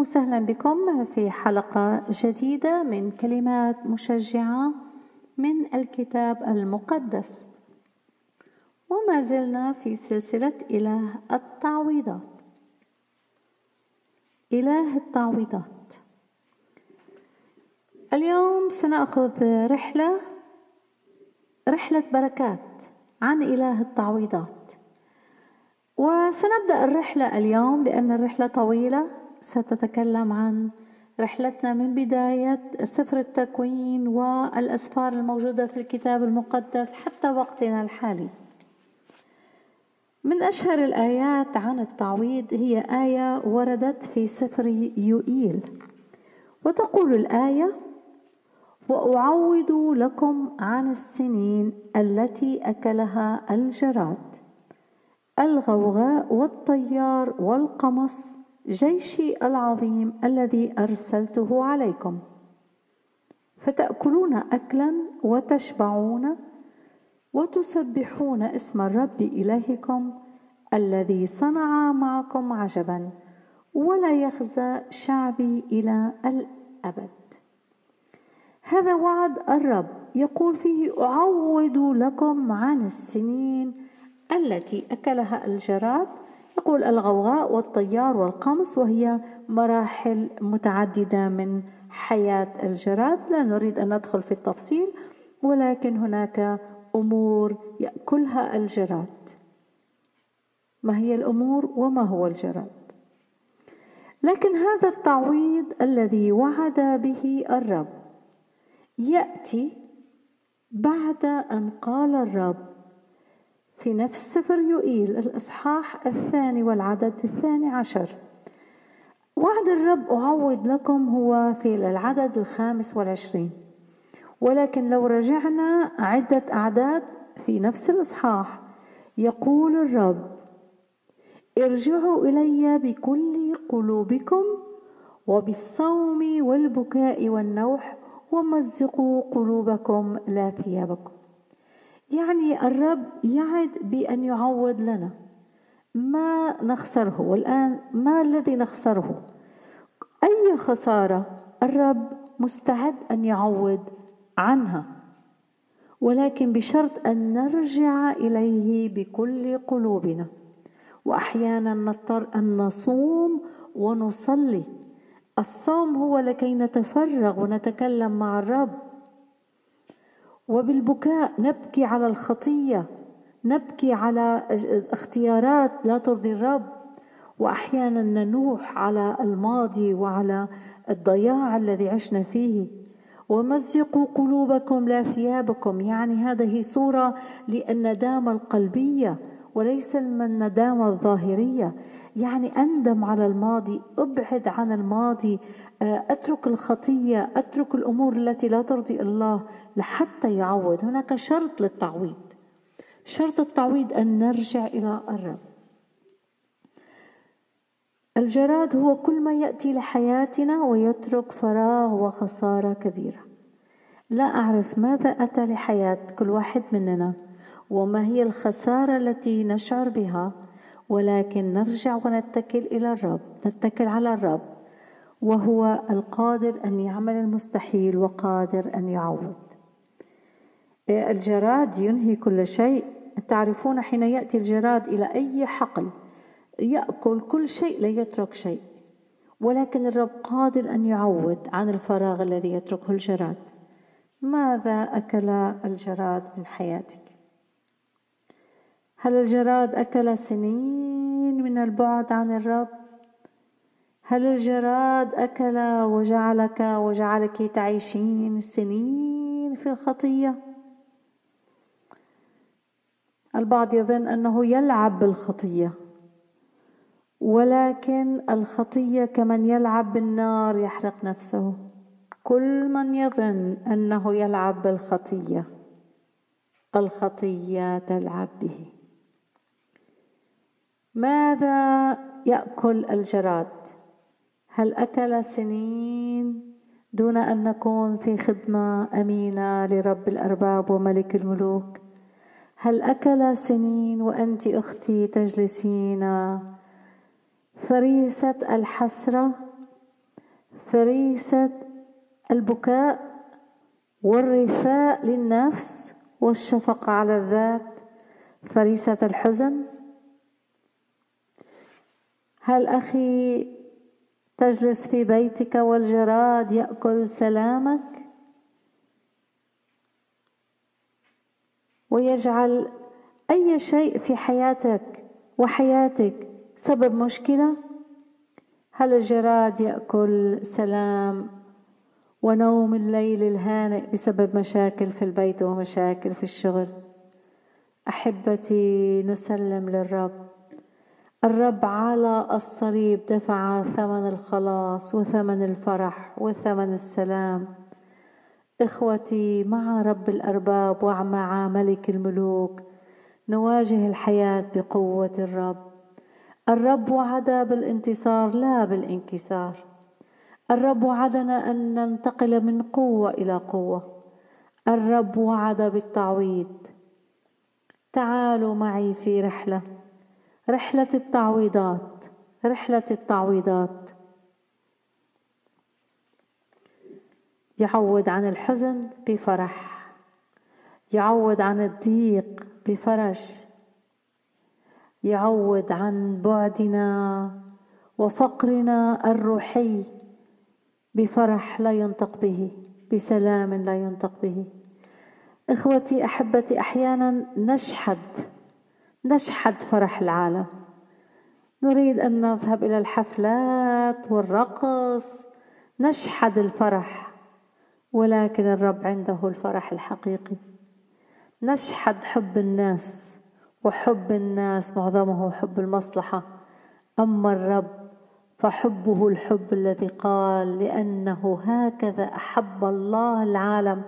وسهلا بكم في حلقة جديدة من كلمات مشجعة من الكتاب المقدس. وما زلنا في سلسلة إله التعويضات. إله التعويضات. اليوم سنأخذ رحلة رحلة بركات عن إله التعويضات. وسنبدأ الرحلة اليوم لأن الرحلة طويلة ستتكلم عن رحلتنا من بداية سفر التكوين والأسفار الموجودة في الكتاب المقدس حتى وقتنا الحالي. من أشهر الآيات عن التعويض هي آية وردت في سفر يوئيل وتقول الآية: وأعوض لكم عن السنين التي أكلها الجراد الغوغاء والطيار والقمص جيشي العظيم الذي أرسلته عليكم. فتأكلون اكلا وتشبعون وتسبحون اسم الرب إلهكم الذي صنع معكم عجبا ولا يخزى شعبي إلى الأبد. هذا وعد الرب يقول فيه اعوض لكم عن السنين التي أكلها الجراد يقول الغوغاء والطيار والقمص وهي مراحل متعددة من حياة الجراد. لا نريد أن ندخل في التفصيل ولكن هناك أمور يأكلها الجراد. ما هي الأمور وما هو الجراد؟ لكن هذا التعويض الذي وعد به الرب يأتي بعد أن قال الرب في نفس سفر يوئيل الإصحاح الثاني والعدد الثاني عشر. وعد الرب أعوض لكم هو في العدد الخامس والعشرين. ولكن لو رجعنا عدة أعداد في نفس الإصحاح يقول الرب ارجعوا إلي بكل قلوبكم وبالصوم والبكاء والنوح ومزقوا قلوبكم لا ثيابكم. يعني الرب يعد بأن يعوض لنا ما نخسره والآن ما الذي نخسره؟ أي خسارة الرب مستعد أن يعوض عنها؟ ولكن بشرط أن نرجع إليه بكل قلوبنا. وأحيانا نضطر أن نصوم ونصلي. الصوم هو لكي نتفرغ ونتكلم مع الرب. وبالبكاء نبكي على الخطية نبكي على اختيارات لا ترضي الرب وأحيانا ننوح على الماضي وعلى الضياع الذي عشنا فيه. ومزقوا قلوبكم لا ثيابكم. يعني هذه صورة للندامة القلبية وليس الندامه الظاهرية. يعني أندم على الماضي أبعد عن الماضي أترك الخطية أترك الأمور التي لا ترضي الله لحتى يعوض هناك شرط للتعويض. شرط التعويض أن نرجع إلى الرب. الجراد هو كل ما يأتي لحياتنا ويترك فراغ وخسارة كبيرة. لا أعرف ماذا أتى لحياة كل واحد مننا وما هي الخسارة التي نشعر بها ولكن نرجع ونتكل إلى الرب نتكل على الرب وهو القادر أن يعمل المستحيل وقادر أن يعوض. الجراد ينهي كل شيء. تعرفون حين يأتي الجراد إلى أي حقل يأكل كل شيء لا يترك شيء. ولكن الرب قادر أن يعوض عن الفراغ الذي يتركه الجراد. ماذا أكل الجراد من حياتك؟ هل الجراد أكل سنين من البعد عن الرب؟ هل الجراد أكل وجعلك وجعلك تعيشين سنين في الخطية؟ البعض يظن أنه يلعب بالخطية ولكن الخطية كمن يلعب بالنار يحرق نفسه كل من يظن أنه يلعب بالخطية الخطيه تلعب به ماذا يأكل الجراد؟ هل أكل سنين دون أن نكون في خدمة أمينة لرب الأرباب وملك الملوك؟ هل أكل سنين وأنت أختي تجلسين فريسة الحسرة؟ فريسة البكاء والرثاء للنفس والشفقة على الذات؟ فريسة الحزن؟ هل أخي تجلس في بيتك والجراد يأكل سلامك؟ ويجعل أي شيء في حياتك وحياتك سبب مشكلة؟ هل الجراد يأكل سلام ونوم الليل الهانئ بسبب مشاكل في البيت ومشاكل في الشغل؟ أحبتي نسلم للرب. الرب على الصليب دفع ثمن الخلاص وثمن الفرح وثمن السلام. إخوتي مع رب الأرباب ومع ملك الملوك نواجه الحياة بقوة الرب. الرب وعد بالانتصار لا بالانكسار. الرب وعدنا أن ننتقل من قوة إلى قوة. الرب وعد بالتعويض. تعالوا معي في رحلة. رحلة التعويضات رحلة التعويضات. يعوض عن الحزن بفرح يعوض عن الضيق بفرج يعوض عن بعدنا وفقرنا الروحي بفرح لا ينطق به بسلام لا ينطق به. إخوتي أحبتي أحيانا نشحد نشحد فرح العالم. نريد أن نذهب إلى الحفلات والرقص. نشحد الفرح ولكن الرب عنده الفرح الحقيقي. نشحد حب الناس وحب الناس معظمه حب المصلحة. أما الرب فحبه الحب الذي قال لأنه هكذا أحب الله العالم.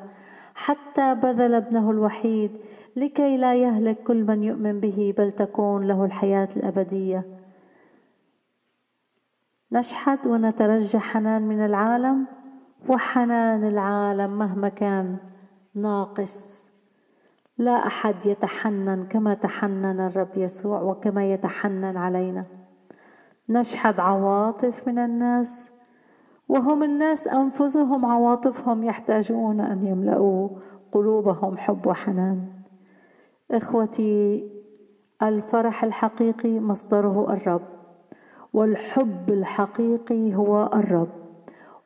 حتى بذل ابنه الوحيد لكي لا يهلك كل من يؤمن به بل تكون له الحياة الأبدية. نشحد ونترجى حنان من العالم وحنان العالم مهما كان ناقص. لا أحد يتحنن كما تحنن الرب يسوع وكما يتحنن علينا. نشحد عواطف من الناس وهم الناس أنفسهم عواطفهم يحتاجون أن يملأوا قلوبهم حب وحنان. إخوتي الفرح الحقيقي مصدره الرب والحب الحقيقي هو الرب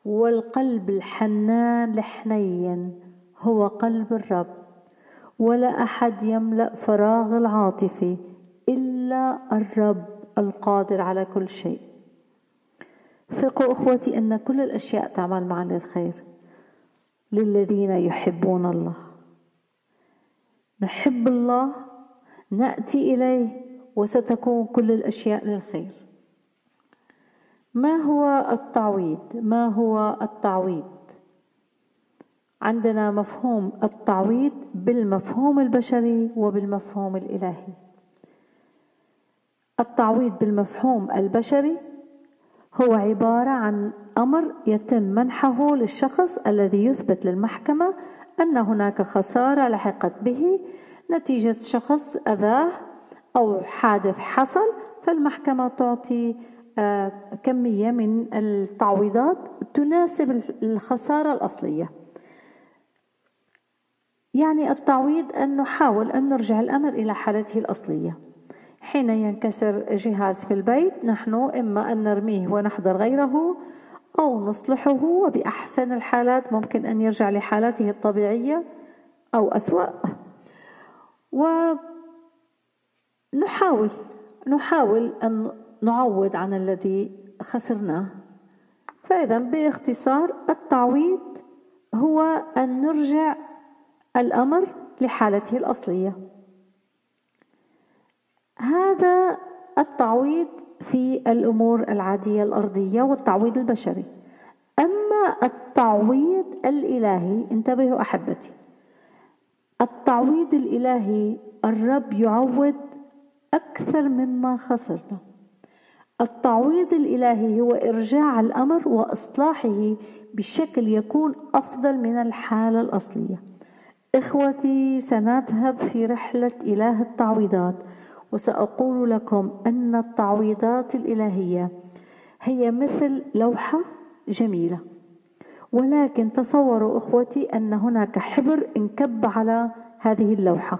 والقلب الحنان الحنين هو قلب الرب. ولا أحد يملأ فراغ العاطفه إلا الرب القادر على كل شيء. ثقوا أخوتي أن كل الأشياء تعمل معا للخير للذين يحبون الله. نحب الله نأتي إليه وستكون كل الأشياء للخير. ما هو التعويض ما هو التعويض عندنا مفهوم التعويض بالمفهوم البشري وبالمفهوم الإلهي. التعويض بالمفهوم البشري هو عبارة عن أمر يتم منحه للشخص الذي يثبت للمحكمة أن هناك خسارة لحقت به نتيجة شخص أذاه أو حادث حصل فالمحكمة تعطي آه، كمية من التعويضات تناسب الخسارة الأصلية. يعني التعويض أن نحاول أن نرجع الأمر إلى حالته الأصلية. حين ينكسر جهاز في البيت نحن إما أن نرميه ونحضر غيره أو نصلحه وبأحسن الحالات ممكن أن يرجع لحالته الطبيعية أو أسوأ. ونحاول نحاول أن نعوض عن الذي خسرناه. فإذا باختصار التعويض هو أن نرجع الأمر لحالته الأصلية. هذا التعويض في الأمور العادية الأرضية والتعويض البشري. أما التعويض الإلهي انتبهوا أحبتي التعويض الإلهي الرب يعوض أكثر مما خسرنا. التعويض الإلهي هو إرجاع الأمر وإصلاحه بشكل يكون أفضل من الحالة الأصلية. إخوتي سنذهب في رحلة إله التعويضات. وسأقول لكم أن التعويضات الإلهية هي مثل لوحة جميلة. ولكن تصوروا أخوتي أن هناك حبر انكب على هذه اللوحة.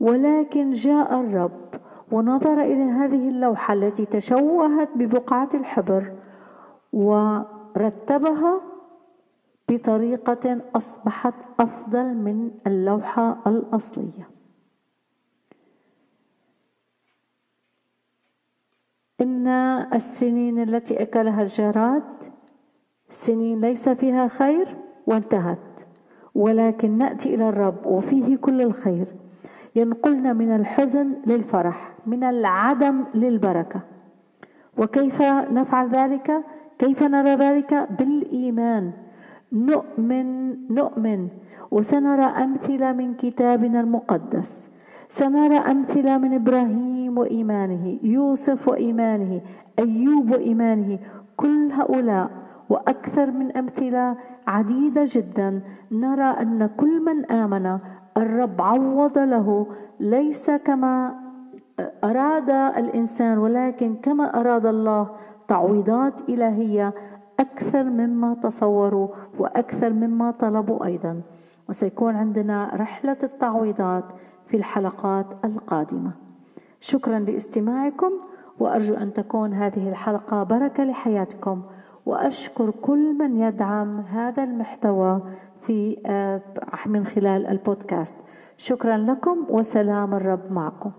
ولكن جاء الرب ونظر إلى هذه اللوحة التي تشوهت ببقعة الحبر ورتبها بطريقة أصبحت أفضل من اللوحة الأصلية. إن السنين التي أكلها الجراد سنين ليس فيها خير وانتهت. ولكن نأتي إلى الرب وفيه كل الخير. ينقلنا من الحزن للفرح من العدم للبركة. وكيف نفعل ذلك؟ كيف نرى ذلك؟ بالإيمان. نؤمن نؤمن. وسنرى أمثلة من كتابنا المقدس. سنرى أمثلة من إبراهيم وإيمانه يوسف وإيمانه أيوب وإيمانه كل هؤلاء وأكثر من أمثلة عديدة جدا نرى أن كل من آمن الرب عوض له ليس كما أراد الإنسان ولكن كما أراد الله تعويضات إلهية أكثر مما تصوروا وأكثر مما طلبوا أيضا. وسيكون عندنا رحلة التعويضات في الحلقات القادمة. شكرا لاستماعكم وأرجو أن تكون هذه الحلقة بركة لحياتكم وأشكر كل من يدعم هذا المحتوى في آه، من خلال البودكاست. شكرا لكم وسلام الرب معكم.